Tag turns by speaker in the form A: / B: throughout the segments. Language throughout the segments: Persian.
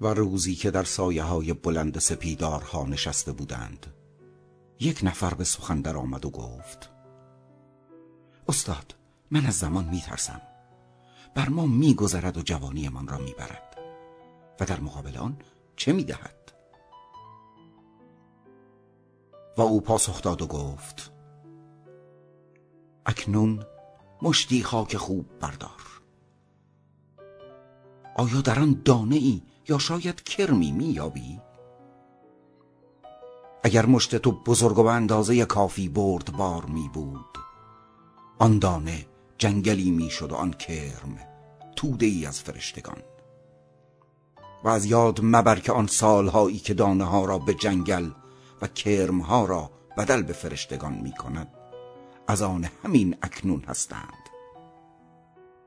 A: روزی که در سایه های بلند سپیدارها نشسته بودند یک نفر به سخن در آمد و گفت استاد من از زمان میترسم. بر ما میگذرد و جوانیمان را می‌برد. و در مقابل آن چه می‌دهد؟ و او پاسخ داد و گفت اکنون مشتی خاک خوب بردار. آیا در آن دانه ای یا شاید کرمی مییابی اگر مشت تو بزرگ و اندازه کافی بار می بود آن دانه جنگلی می‌شد و آن کرم توده ای از فرشتگان. و از یاد مبر که آن سالهایی که دانه ها را به جنگل و کرم ها را بدل به فرشتگان می کند از آن همین اکنون هستند.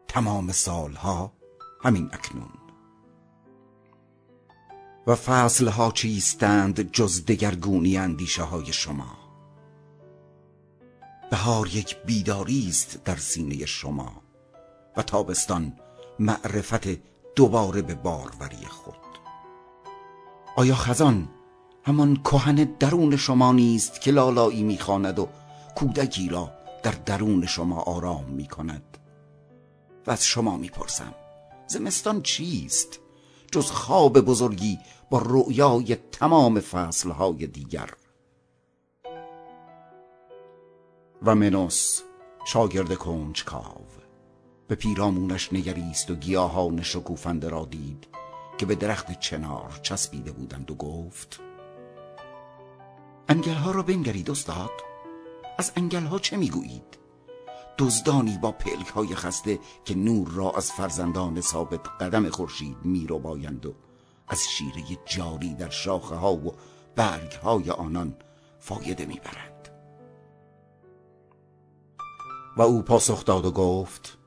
A: تمام سالها همین اکنون. و فصلها چیستند جز دگرگونی اندیشه های شما. بهار یک بیداری است در سینه شما و تابستان معرفت دوباره به باروری خود. آیا خزان همان کهن درون شما نیست که لالایی می‌خواند و کودکی را در درون شما آرام می‌کند؟ و از شما می‌پرسم زمستان چیست؟ جز خواب بزرگی با رؤیای تمام فصلهای دیگر. و منوس شاگرد کنجکاو به پیرامونش نگریست و گیاهان شکوفنده را دید که به درخت چنار چسبیده بودند و گفت انگلها را بنگرید استاد از انگلها چه می‌گویید؟ دزدانی با پلک های خسته که نور را از فرزندان ثابت قدم خورشید میرو بایند و از شیره جاری در شاخه ها و برگ های آنان فایده می‌برند. و او پاسخ داد و گفت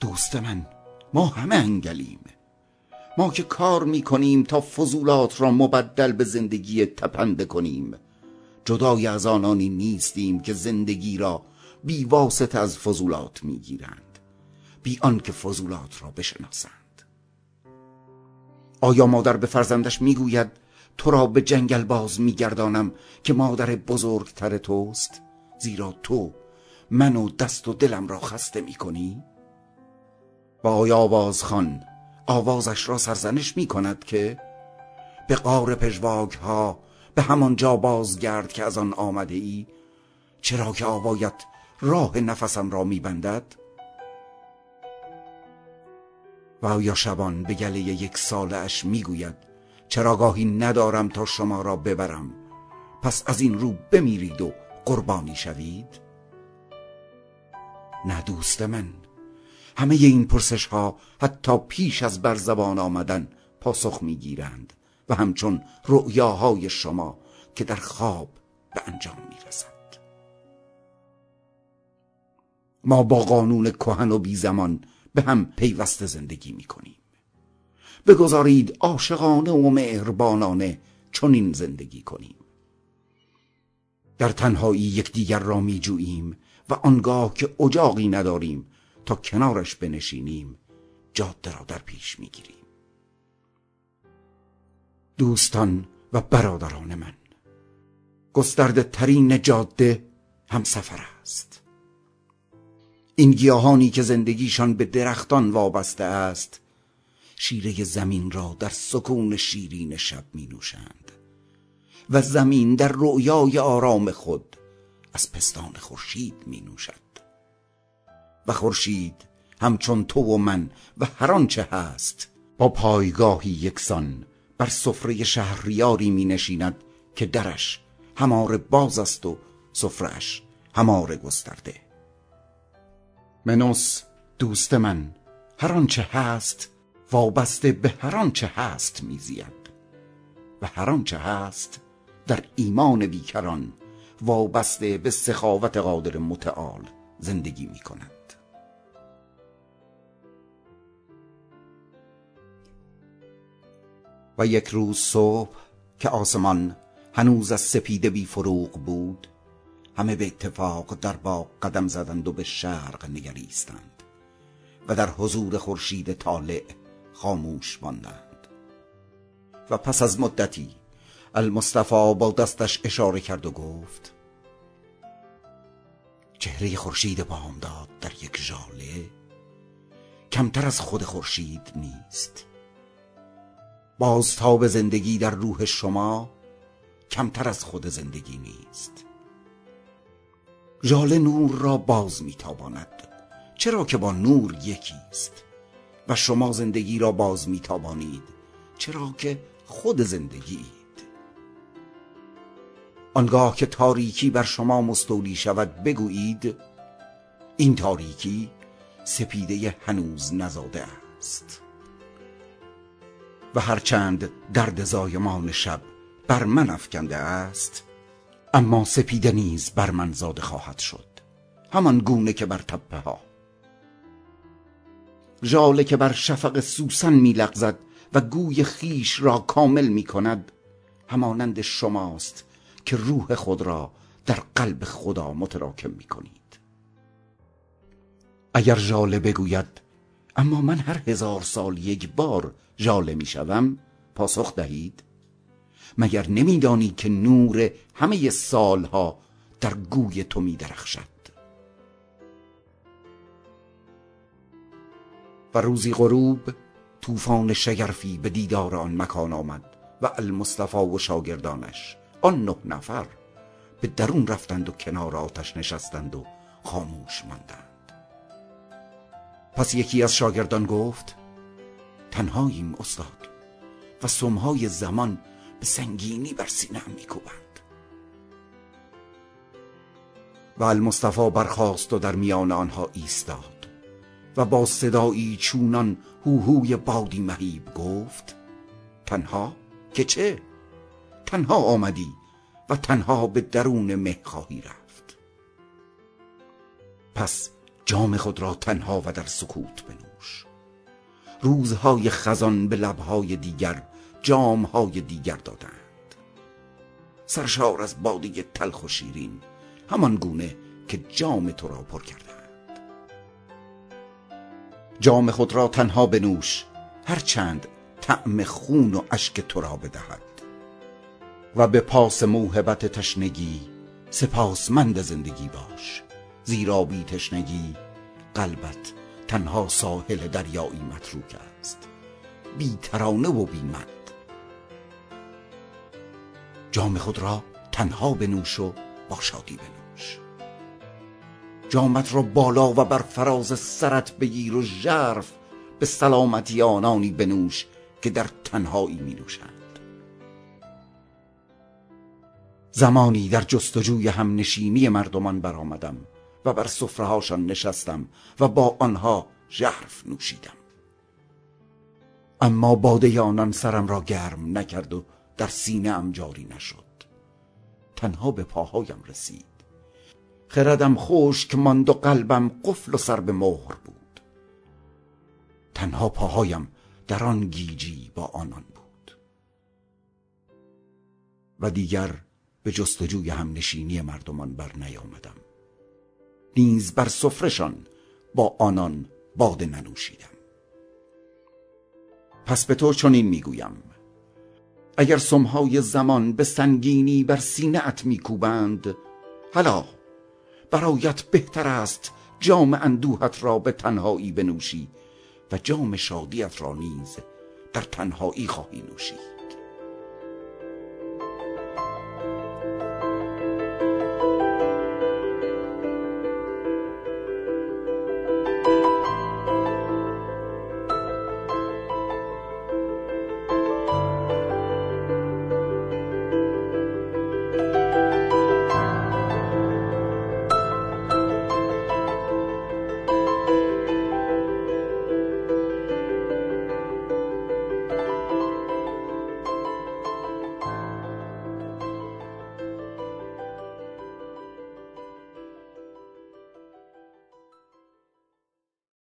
A: دوست من ما همه انگلیم. ما که کار می‌کنیم تا فضولات را مبدل به زندگی تپنده کنیم. جدای از آنانی نیستیم که زندگی را بی واسطه از فضولات می‌گیرند. بی آنکه فضولات را بشناسند. آیا مادر به فرزندش می‌گوید تو را به جنگل باز میگردانم که مادر بزرگتر توست؟ زیرا تو من و دست و دلم را خسته می‌کنی؟ و آیا آواز خان آوازش را سرزنش می‌کند که به قار پژواک ها به همان جا بازگرد که از آن آمده ای چرا که آوایت راه نفسم را میبندد؟ و آیا شبان به گله یک ساله اش می‌گوید چراگاهی ندارم تا شما را ببرم؟ پس از این رو بمیرید و قربانی شوید؟ نه دوست من همه این پرسش ها حتی پیش از بر زبان آمدن پاسخ می‌گیرند و همچون رؤیاهای شما که در خواب به انجام می‌رسد. ما با قانون کهن و بی زمان به هم پیوسته زندگی می‌کنیم. بگذارید عاشقانه و مهربانانه چنین زندگی کنیم. در تنهایی یکدیگر را میجوییم و آنگاه که اجاقی نداریم تا کنارش بنشینیم جاده را در پیش می‌گیریم. دوستان و برادران من گسترده ترین جاده هم سفر است. این گیاهانی که زندگیشان به درختان وابسته است شیره زمین را در سکون شیرین شب می نوشند و زمین در رؤیای آرام خود از پستان خورشید می نوشد و خورشید همچون تو و من و هر آنچه هست با پایگاهی یکسان بر سفره شهریاری می نشیند که درش هماره باز است و سفرهش هماره گسترده. منوس دوست من هر آنچه هست وابسته به هر آنچه هست میزید. و هر آنچه هست در ایمان بیکران وابسته به سخاوت قادر متعال زندگی می کند و یک روز صبح که آسمان هنوز از سپیده بی فروغ بود همه به اتفاق در باغ قدم زدند و به شرق نگریستند و در حضور خورشید طالع خاموش ماندند. و پس از مدتی المصطفى با دستش اشاره کرد و گفت چهره خورشید بامداد در یک ژاله کمتر از خود خورشید نیست. بازتاب زندگی در روح شما کمتر از خود زندگی نیست. ژاله نور را باز میتاباند. چرا که با نور یکی است؟ و شما زندگی را باز میتابانید. چرا که خود زندگی آنگاه که تاریکی بر شما مستولی شود بگویید این تاریکی سپیده هنوز نزاده است. و هرچند درد زایمان شب بر من افکنده است اما سپیده نیز بر من زاده خواهد شد. همان گونه که بر تپه ها. ژاله که بر شفق سوسن می لغزد و گوی خیش را کامل می کند همانند شماست که روح خود را در قلب خدا متراکم می کنید. اگر ژاله بگوید اما من هر هزار سال یک بار ژاله می شوم پاسخ دهید؟ مگر نمیدانی که نور همه سالها در گوی تو می درخشد و روزی غروب طوفان شگرفی به دیدار آن مکان آمد و المصطفى و شاگردانش آن نه نفر به درون رفتند و کنار آتش نشستند و خاموش ماندند. پس یکی از شاگردان گفت تنهاییم استاد و سمهای زمان به سنگینی بر سینه میکوبند. و المصطفى برخاست و در میان آنها ایستاد و با صدایی چونان هوهوی بادی مهیب گفت تنها؟ که چه؟ تنها آمدی و تنها به درون مه خواهی رفت. پس جام خود را تنها و در سکوت بنوش. روزهای خزان به لبهای دیگر جامهای دیگر دادند. سرشار از بادی تلخ و شیرین همان گونه که جام تو را پر کردند. جام خود را تنها بنوش هرچند طعم خون و اشک تو را بدهد. و به پاس موهبت تشنگی سپاسمند زندگی باش. زیرا بی تشنگی قلبت تنها ساحل دریایی متروک است. بی ترانه و بی مد جام خود را تنها بنوش و با شادی بنوش. جامت را بالا و بر فراز سرت بگیر و ژرف به سلامتی آنانی بنوش که در تنهایی می نوشند زمانی در جستجوی هم نشینی مردمان برآمدم و بر هاشان نشستم و با آنها ژرف نوشیدم. اما باده آنان سرم را گرم نکرد و در سینه ام جاری نشد. تنها به پاهایم رسید. خردم خشک ماند و قلبم قفل و سر به مهر بود. تنها پاهایم در آن گیجی با آنان بود. و دیگر به جستجوی همنشینی مردمان بر نیامدم. نیز بر سفرشان با آنان باده ننوشیدم. پس به تو چنین می‌گویم. اگر سمهای زمان به سنگینی بر سینه ات میکوبند حالا برایت بهتر است جام اندوهت را به تنهایی بنوشی و جام شادیت را نیز در تنهایی خواهی نوشید